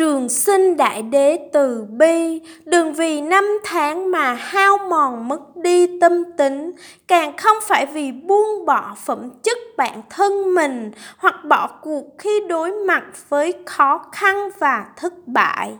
Trường sinh đại đế từ bi, đừng vì năm tháng mà hao mòn mất đi tâm tính, càng không phải vì buông bỏ phẩm chất bản thân mình hoặc bỏ cuộc khi đối mặt với khó khăn và thất bại.